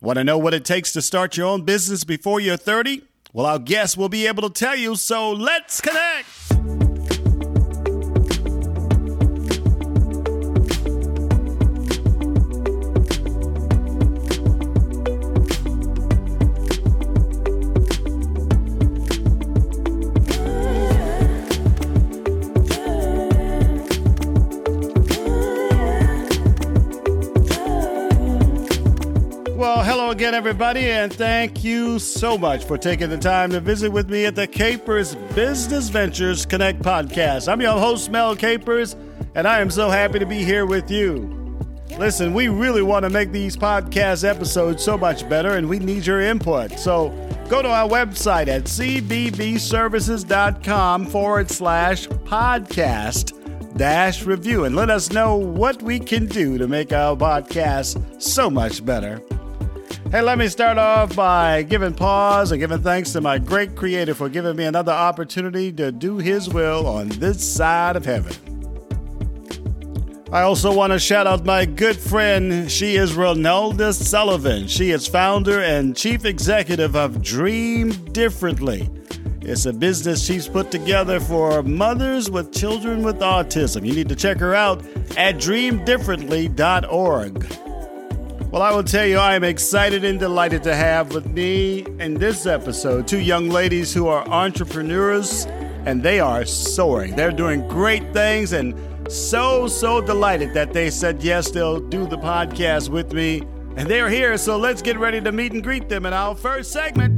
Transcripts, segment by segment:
Want to know what it takes to start your own business before you're 30? Well, our guest will be able to tell you, so let's connect. Again, everybody, and thank you so much for taking the time to visit with me at the Capers Business Ventures Connect podcast. I'm your host, Mel Capers, and I am so happy to be here with you. Listen, we really want to make these podcast episodes so much better, and we need your input. So go to our website at cbbservices.com forward slash podcast dash review and let us know what we can do to make our podcast so much better. Hey, let me start off by giving pause and giving thanks to my great creator for giving me another opportunity to do his will on this side of heaven. I also want to shout out my good friend. She is Ronalda Sullivan. She is founder and chief executive of Dream Differently. It's a business she's put together for mothers with children with autism. You need to check her out at dreamdifferently.org. Well, I will tell you, I am excited and delighted to have with me in this episode two young ladies who are entrepreneurs and they are soaring. They're doing great things and so, so delighted that they said yes, they'll do the podcast with me. And they're here, so let's get ready to meet and greet them in our first segment.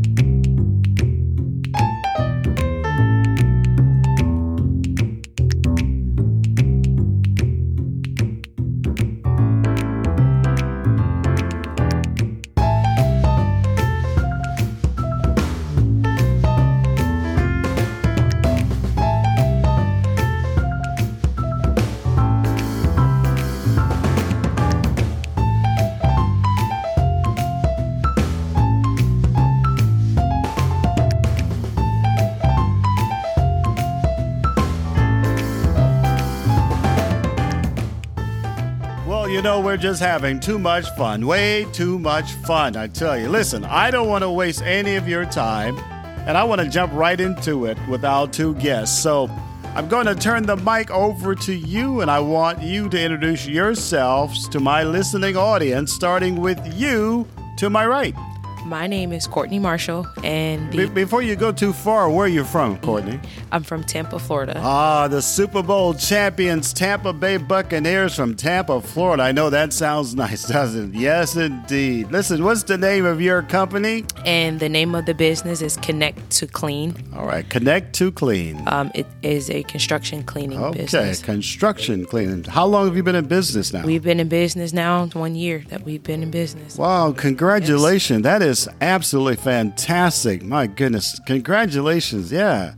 You know, we're just having too much fun. Way too much fun, I tell you. Listen, I don't want to waste any of your time, and I want to jump right into it with our two guests. So I'm going to turn the mic over to you, and I want you to introduce yourselves to my listening audience, starting with you to my right. My name is Courtney Marshall, and Be- before you go too far, where are you from, Courtney? I'm from Tampa, Florida. Ah, the Super Bowl champions, Tampa Bay Buccaneers from Tampa, Florida. I know that sounds nice, doesn't it? Yes, indeed. Listen, what's the name of your company? and the name of the business is Connect to Clean. All right, Connect to Clean. Um, it is a construction cleaning business. Okay, business. construction cleaning. How long have you been in business now? We've been in business now one year that we've been in business. Wow, congratulations. That is absolutely fantastic. My goodness. Congratulations. Yeah.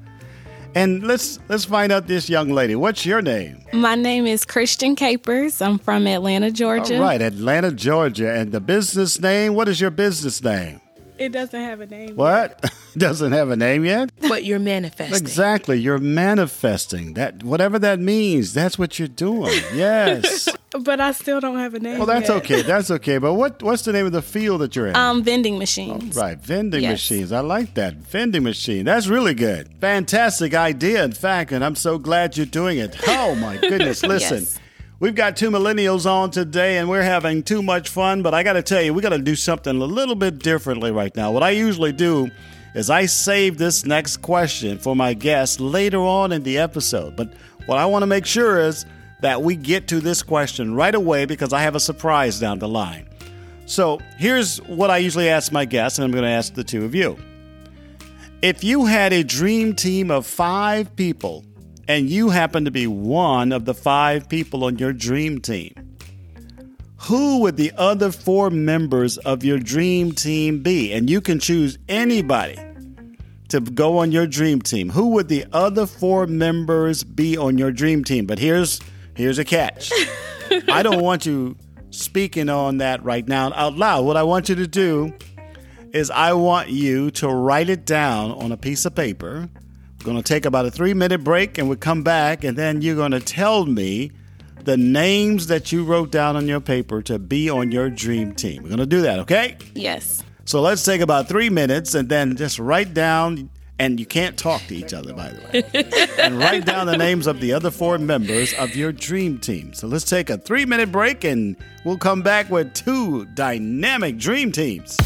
And let's let's find out this young lady. What's your name? My name is Christian Capers. I'm from Atlanta, Georgia. All right, Atlanta, Georgia. And the business name, what is your business name? It doesn't have a name. What? Doesn't have a name yet? But you're manifesting. Exactly. You're manifesting. That whatever that means, that's what you're doing. Yes. But I still don't have a name. well, that's yet. okay. That's okay. But what what's the name of the field that you're in? Um, vending machines. Right, vending Yes. machines. I like that. Vending machine. That's really good. Fantastic idea, in fact, and I'm so glad you're doing it. Oh, my goodness. Listen, Yes. we've got two millennials on today, and we're having too much fun, but I got to tell you, we got to do something a little bit differently right now. What I usually do is I save this next question for my guests later on in the episode. But what I want to make sure is that we get to this question right away because I have a surprise down the line. So here's what I usually ask my guests, and I'm going to ask the two of you. If you had a dream team of five people, and you happen to be one of the five people on your dream team, who would the other four members of your dream team be? And you can choose anybody to go on your dream team. Who would the other four members be on your dream team? But here's here's a catch. I don't want you speaking on that right now out loud. What I want you to do is I want you to write it down on a piece of paper. We're going to take about a three minute break and we'll come back, and then you're going to tell me the names that you wrote down on your paper to be on your dream team. We're going to do that, okay? Yes. So let's take about three minutes and then just write down, and you can't talk to each other, by the way, and write down the names of the other four members of your dream team. So let's take a three minute break and we'll come back with two dynamic dream teams.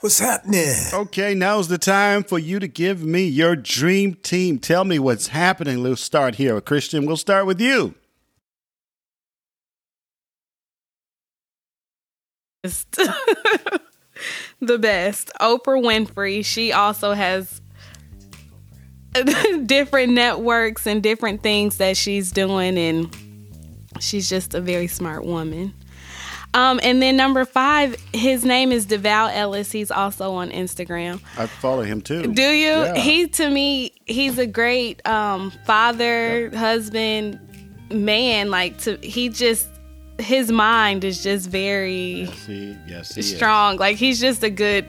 What's happening? Okay, now's the time for you to give me your dream team. Tell me what's happening. Let's start here. Christian, we'll start with you. the best. Oprah Winfrey. She also has different networks and different things that she's doing, and she's just a very smart woman. Um, and then number five, his name is Devale Ellis. He's also on Instagram. I follow him too. Do you? Yeah. He to me, he's a great um, father, husband, man. Like to, he just his mind is just very Yes, he, yes, he is. strong. Like he's just a good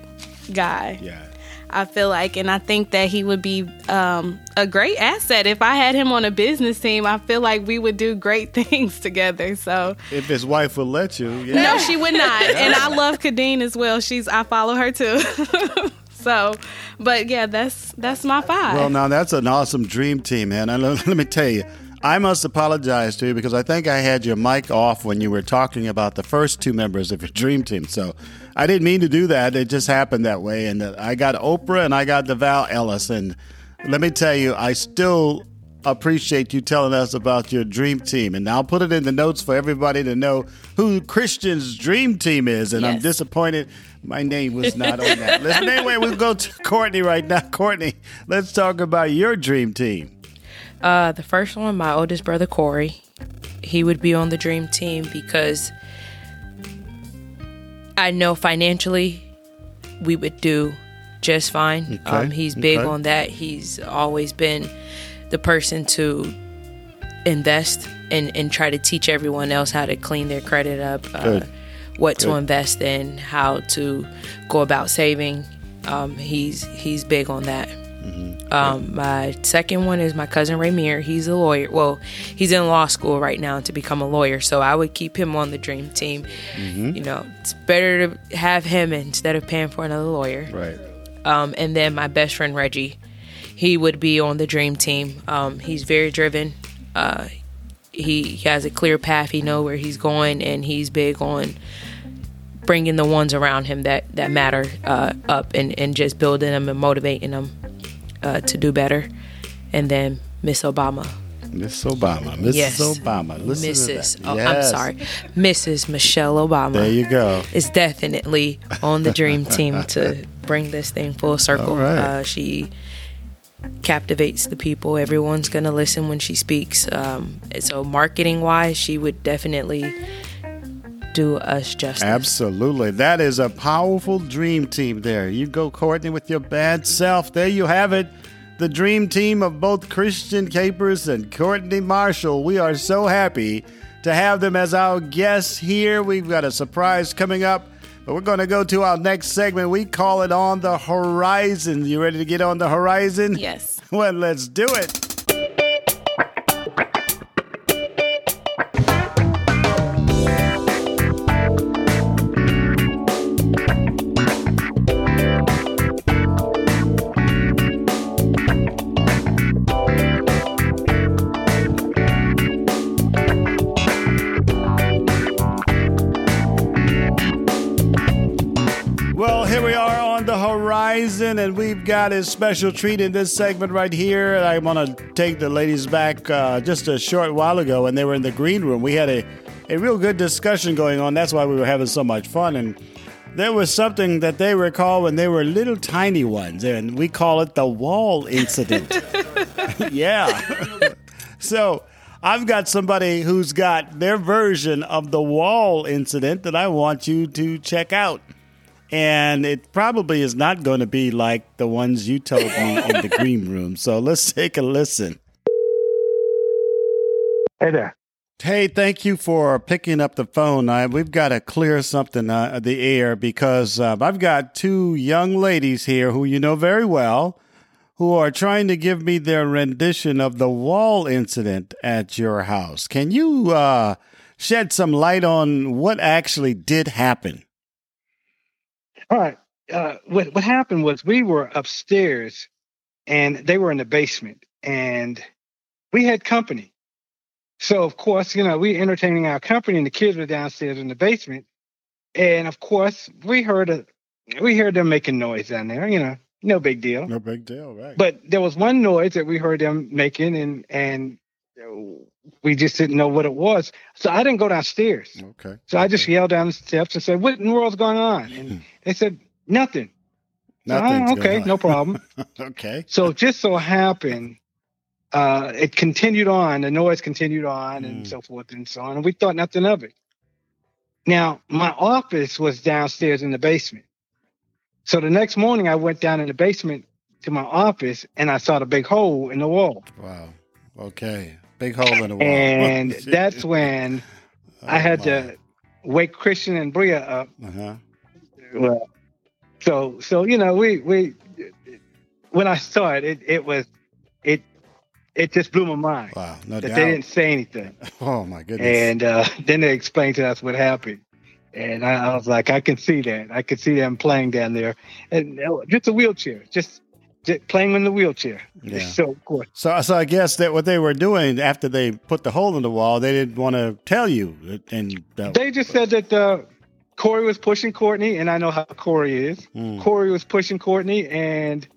guy. Yeah. I feel like, and I think that he would be um, a great asset if I had him on a business team. I feel like we would do great things together. So If his wife would let you, yeah. no, she would not. And I love Khadeen as well. She's I follow her too. so, but yeah, that's that's my five. Well, now that's an awesome dream team, man. Let me tell you, I must apologize to you because I think I had your mic off when you were talking about the first two members of your dream team. So I didn't mean to do that. It just happened that way. And uh, I got Oprah and I got Devale Ellis. And let me tell you, I still appreciate you telling us about your dream team. And I'll put it in the notes for everybody to know who Christian's dream team is. And I'm disappointed my name was not on that list. Anyway, we'll go to Courtney right now. Courtney, let's talk about your dream team. Uh, the first one, my oldest brother Corey, he would be on the dream team because I know financially we would do just fine. Okay, Um, he's big okay. on that. He's always been the person to invest and, and try to teach everyone else how to clean their credit up, uh, Good. what to invest in, how to go about saving. Um, he's he's big on that. Um, my second one is my cousin Raymir. He's a lawyer. Well, he's in law school right now to become a lawyer. So I would keep him on the dream team. You know, it's better to have him instead of paying for another lawyer. Right. Um, and then my best friend Reggie, he would be on the dream team. Um, he's very driven. Uh, he, he has a clear path. He know where he's going, and he's big on bringing the ones around him that that matter uh, up and and just building them and motivating them uh, to do better. And then Miss Obama, Miss Obama. Mrs. Yes. Obama. Listen to Mrs. that. Oh, I'm sorry, Mrs. Michelle Obama. There you go. is definitely on the dream team to bring this thing full circle. Right. Uh, she captivates the people. Everyone's gonna listen when she speaks. Um, so marketing wise, she would definitely do us justice. Absolutely. That is a powerful dream team there. You go, Courtney, with your bad self. There you have it. The dream team of both Christian Capers and Courtney Marshall. We are so happy to have them as our guests here. We've got a surprise coming up, but we're going to go to our next segment. We call it On the Horizon. You ready to get on the horizon? yes. Well, let's do it. And we've got a special treat in this segment right here. And I want to take the ladies back uh, just a short while ago, and they were in the green room. We had a, a real good discussion going on. That's why we were having so much fun. And there was something that they recall when they were little tiny ones, and we call it the wall incident. yeah. so I've got somebody who's got their version of the wall incident that I want you to check out. And it probably is not going to be like the ones you told me in the green room. So let's take a listen. Hey there. Hey, thank you for picking up the phone. I, we've got to clear something uh, the air because uh, I've got two young ladies here who you know very well who are trying to give me their rendition of the wall incident at your house. Can you uh, shed some light on what actually did happen? All right. Uh, what what happened was we were upstairs, and they were in the basement, and we had company. So of course, you know, we entertaining our company, and the kids were downstairs in the basement, and of course, we heard a we heard them making noise down there. You know, no big deal. No big deal, right? But there was one noise that we heard them making, and and we just didn't know what it was. So I didn't go downstairs. okay. So I just yelled down the steps and said, "What in the world's going on?" And they said, "Nothing." So, "Oh, okay, no problem. okay. so it just so happened, uh, it continued on. The noise continued on, and Mm. so forth and so on. And we thought nothing of it. Now my office was downstairs in the basement. So the next morning, I went down in the basement to my office, and I saw the big hole in the wall. Wow. Okay. Big hole in the wall. And that's when I Oh, had to wake Christian and Bria up Uh huh. Well, so so you know we we when I saw it, it, it was it it just blew my mind Wow, no that doubt. they didn't say anything. oh my goodness. And uh, then they explained to us what happened. And I, I was like, I can see that. I can see them playing down there. And uh, just a wheelchair, just playing in the wheelchair. Yeah. So. So, so I guess that what they were doing after they put the hole in the wall, they didn't want to tell you, and They just said that uh, Corey was pushing Courtney, and I know how Corey is. Mm. Corey was pushing Courtney, and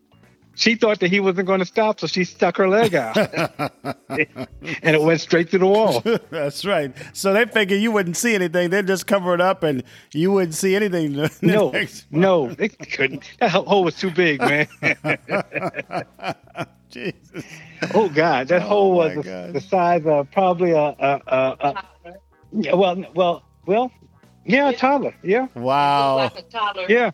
she thought that he wasn't going to stop, so she stuck her leg out, and it went straight to the wall. that's right. So they figured you wouldn't see anything. They'd just cover it up, and you wouldn't see anything. No, no, they couldn't. That hole was too big, man. Jesus. Oh God, that Oh, hole was my the, the size of probably a, a, a, a yeah, well, well, well, yeah, a toddler. Yeah, Wow. Like a toddler. yeah,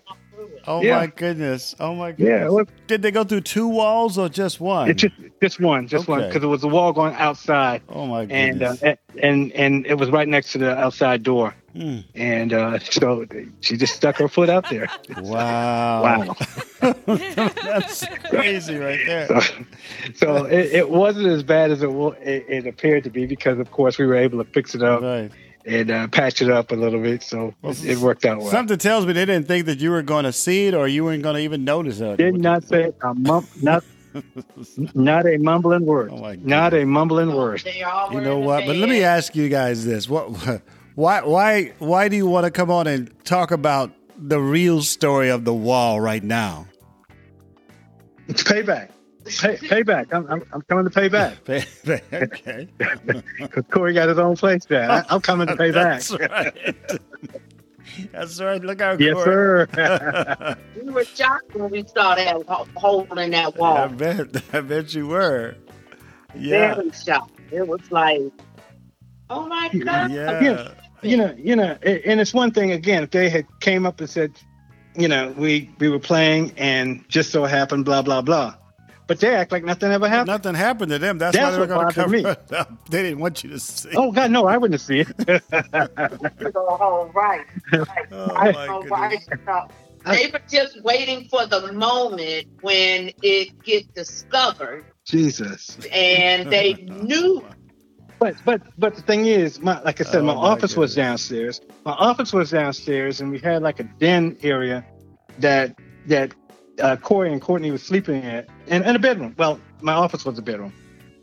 Oh Yeah. my goodness. Oh my yeah. goodness. It was, Did they go through two walls or just one? it's just just one, just one, because it was a wall going outside, oh my and uh, and and it was right next to the outside door, Hmm. and uh, so she just stuck her foot out there. Wow. Wow. That's crazy right there. So, so it, it wasn't as bad as it, it it appeared to be because, of course, we were able to fix it up Right. And uh, patch it up a little bit, so it, it worked out well. Something tells me they didn't think that you were going to see it or you weren't going to even notice it. did not say a mum, not not a mumbling word. Oh, not a mumbling word. They You know what? But let me ask you guys this: what, why, why, why do you want to come on and talk about the real story of the wall right now? It's payback. Pay, payback. I'm, I'm, I'm coming to pay back okay, because Corey got his own place there. I, I'm coming to pay back. that's right. That's right. Look out, Yes, Corey. sir. We were shocked when we saw that ho- hole in that wall. I wall. bet. I bet you were. Yeah. Very shocked. It was like, oh my God. Yeah. Yeah. you know, you know, and it's one thing again if they had came up and said, you know, we we were playing and just so happened, blah blah blah, but they act like nothing ever happened. Nothing happened to them. That's, why That's they were what going to cover bothered it up. They didn't want you to see. Oh God, no, I wouldn't see it. Big right. Oh, right. Oh, right, my oh, goodness. right. So They were just waiting for the moment when it get discovered, Jesus. and they oh, knew. But but but the thing is, my like I said, Oh, my, my office was downstairs. My office was downstairs, and we had like a den area that that uh, Corey and Courtney was sleeping at, and, and a bedroom. Well, my office was a bedroom,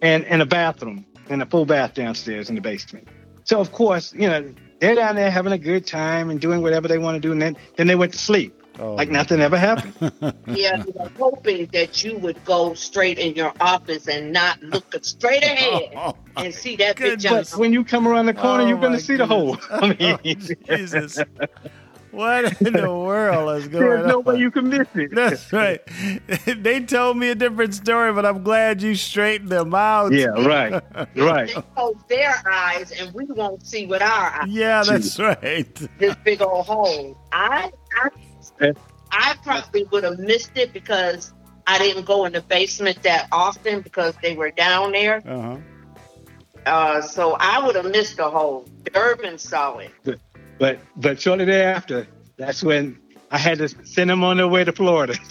and and a bathroom, and a full bath downstairs in the basement. So of course, you know, they're down there having a good time and doing whatever they want to do, and then then they went to sleep Oh, like nothing ever happened. Yeah, we were hoping that you would go straight in your office and not look straight ahead Oh, my and see that goodness. bitch but when you come around the corner, Oh, you're going to see the hole. goodness. I Oh, mean, Jesus. What in the world is going on? there's no way you can miss it. That's right. they told me a different story, but I'm glad you straightened them out. Yeah, right, right. They close their eyes and we won't see with our eyes. Yeah, that's right. This big old hole. I Eh. I, I probably would have missed it because I didn't go in the basement that often because they were down there. Uh-huh. Uh, so I would have missed the hole. Durbin saw it. But but shortly thereafter, that's when I had to send them on their way to Florida.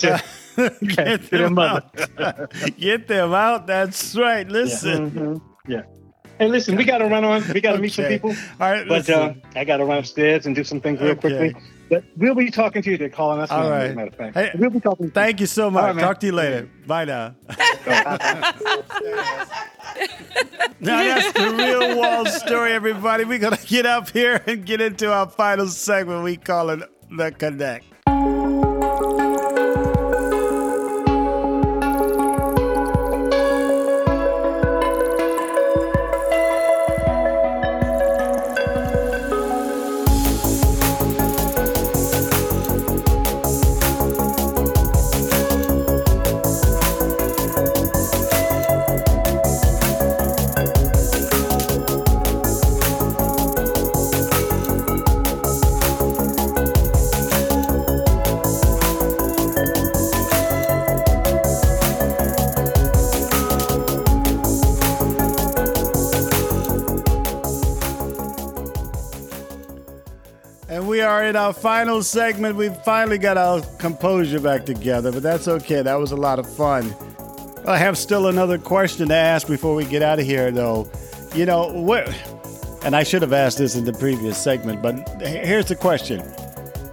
Get their them out. Get them out. That's right. Listen. Mhm. Yeah. Hey, listen, we got to run on. We got to meet some people. All right. But uh. I got to run upstairs and do some things real Okay. quickly. But we'll be talking to you. They're calling us. All right. Matter of fact. Hey, we'll be talking. To Thank you so much. Right. Talk to you later. Bye now. Now that's the real wall story, everybody. We're gonna get up here and get into our final segment. We call it the connect. In our final segment. We've finally got our composure back together, but that's okay. That was a lot of fun. I have still another question to ask before we get out of here, though. You know, what, and I should have asked this in the previous segment, but here's the question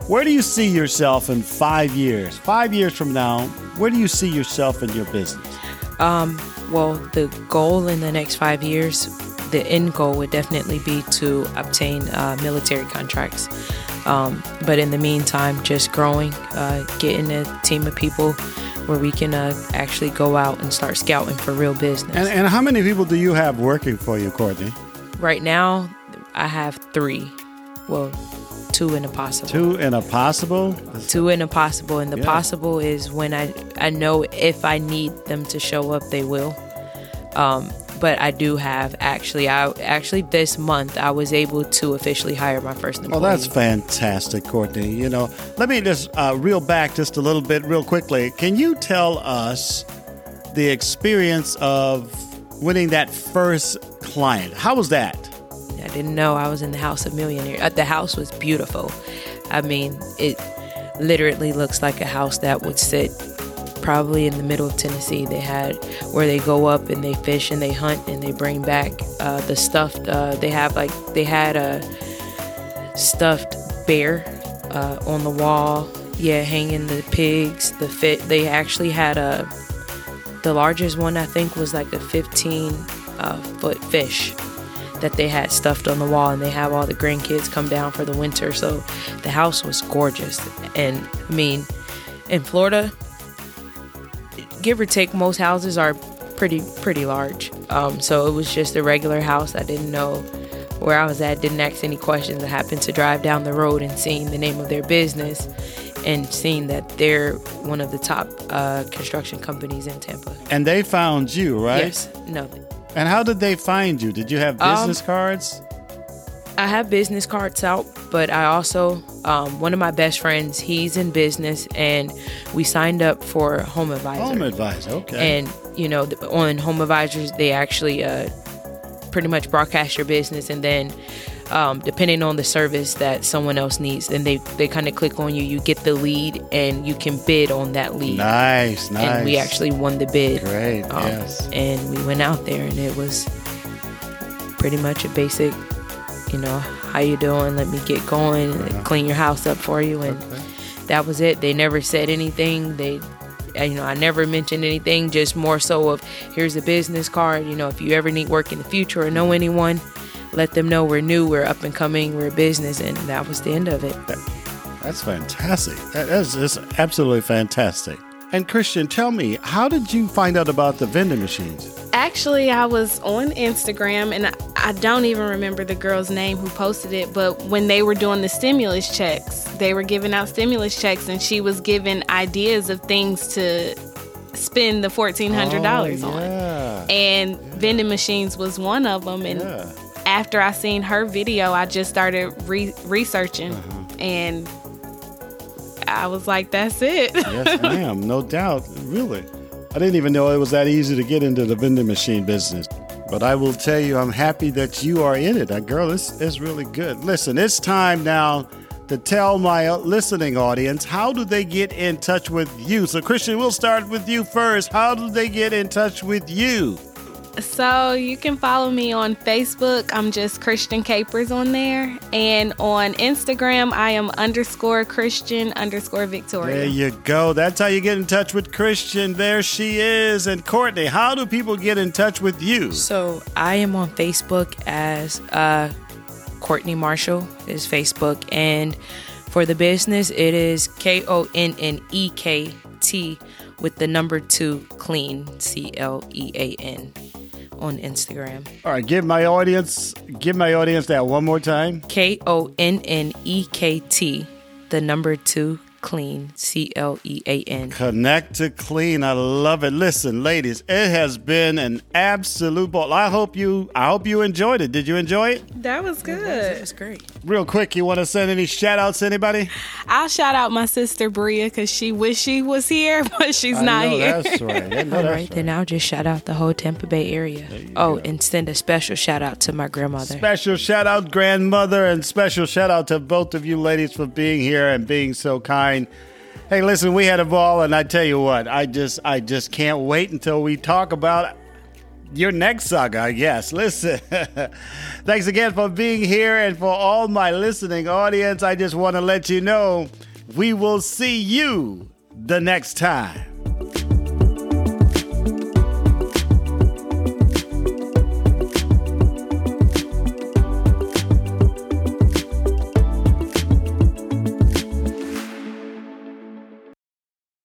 Where do you see yourself in five years? Five years from now, where do you see yourself in your business? Um, well, the goal in the next five years, the end goal would definitely be to obtain uh, military contracts. Um, but in the meantime, just growing, uh, getting a team of people where we can uh, actually go out and start scouting for real business. And, and how many people do you have working for you, Courtney? right now, I have three. Well, two in a possible. Two and a possible? Two in a possible, and the Yeah. possible is when I I know if I need them to show up, they will. Um, but I do have actually. I actually this month I was able to officially hire my first employee. Well, that's fantastic, Courtney. You know, let me just uh, reel back just a little bit, real quickly. Can you tell us the experience of winning that first client? How was that? I didn't know I was in the House of Millionaires. Uh, the house was beautiful. I mean, it literally looks like a house that would sit probably in the middle of Tennessee. They had where they go up and they fish and they hunt and they bring back uh, the stuffed. Uh, they have like they had a stuffed bear uh, on the wall. Yeah, hanging the pigs. The fit. They actually had a. The largest one I think was like a 15 uh, foot fish that they had stuffed on the wall and they have all the grandkids come down for the winter so the house was gorgeous and i mean in florida give or take most houses are pretty pretty large um, so it was just a regular house i didn't know where i was at didn't ask any questions i happened to drive down the road and seeing the name of their business and seeing that they're one of the top uh, construction companies in tampa And they found you, right? yes no And how did they find you? Did you have Um, business cards? I have business cards out, but I also um, one of my best friends. He's in business, and we signed up for Home Advisor. Home advisor. Okay. And you know, on Home Advisors, they actually uh, pretty much broadcast your business, and then um, depending on the service that someone else needs, then they they kind of click on you. You get the lead, and you can bid on that lead. nice, nice. And we actually won the bid. Great, Um, yes. And we went out there, and it was pretty much a basic, you know, how you doing? Let me get going, clean your house up for you, and that was it. They never said anything. They, you know, I never mentioned anything. Just more so of here's a business card. You know, if you ever need work in the future or know mm-hmm. anyone, let them know we're new, we're up and coming, we're a business, and that was the end of it. That's fantastic. That is that's absolutely fantastic. And Christian, tell me, how did you find out about the vending machines? Actually, I was on Instagram and I, don't even remember the girl's name who posted it, but when they were doing the stimulus checks, they were giving out stimulus checks and she was giving ideas of things to spend the $1,400 Oh, on. yeah. And vending machines was one of them. And Yeah. after I seen her video, I just started re- researching Uh-huh. and I was like, that's it. Yes, ma'am. No doubt. Really. I didn't even know it was that easy to get into the vending machine business. But I will tell you, I'm happy that you are in it. That girl is, is really good. Listen, it's time now to tell my listening audience how do they get in touch with you. So, Christian, we'll start with you first. How do they get in touch with you? So you can follow me on Facebook. I'm just Christian Capers on there. And on Instagram, I am underscore Christian underscore Victoria. There you go. That's how you get in touch with Christian. There she is. And Courtney, how do people get in touch with you? So I am on Facebook as uh, Courtney Marshall is Facebook, and for the business it is K O N N E K T with the number two clean C L E A N on Instagram. All right, give my audience give my audience that one more time. K O N N E K T the number two clean C L E A N. Connect to clean. I love it. Listen, ladies, it has been an absolute ball. I hope you I hope you enjoyed it. Did you enjoy it? That was good. That's great. Real quick, you want to send any shout outs to anybody? I'll shout out my sister Bria because she wish she was here, but she's I not know here. That's right. I know All that's right, then I'll just shout out the whole Tampa Bay area. Oh, and send a special shout out to my grandmother. Special shout out, grandmother, and special shout out to both of you ladies for being here and being so kind. Hey, listen, we had a ball, and I tell you what, I just, I just can't wait until we talk about your next saga. I guess. Listen, thanks again for being here, and for all my listening audience. I just want to let you know we will see you the next time.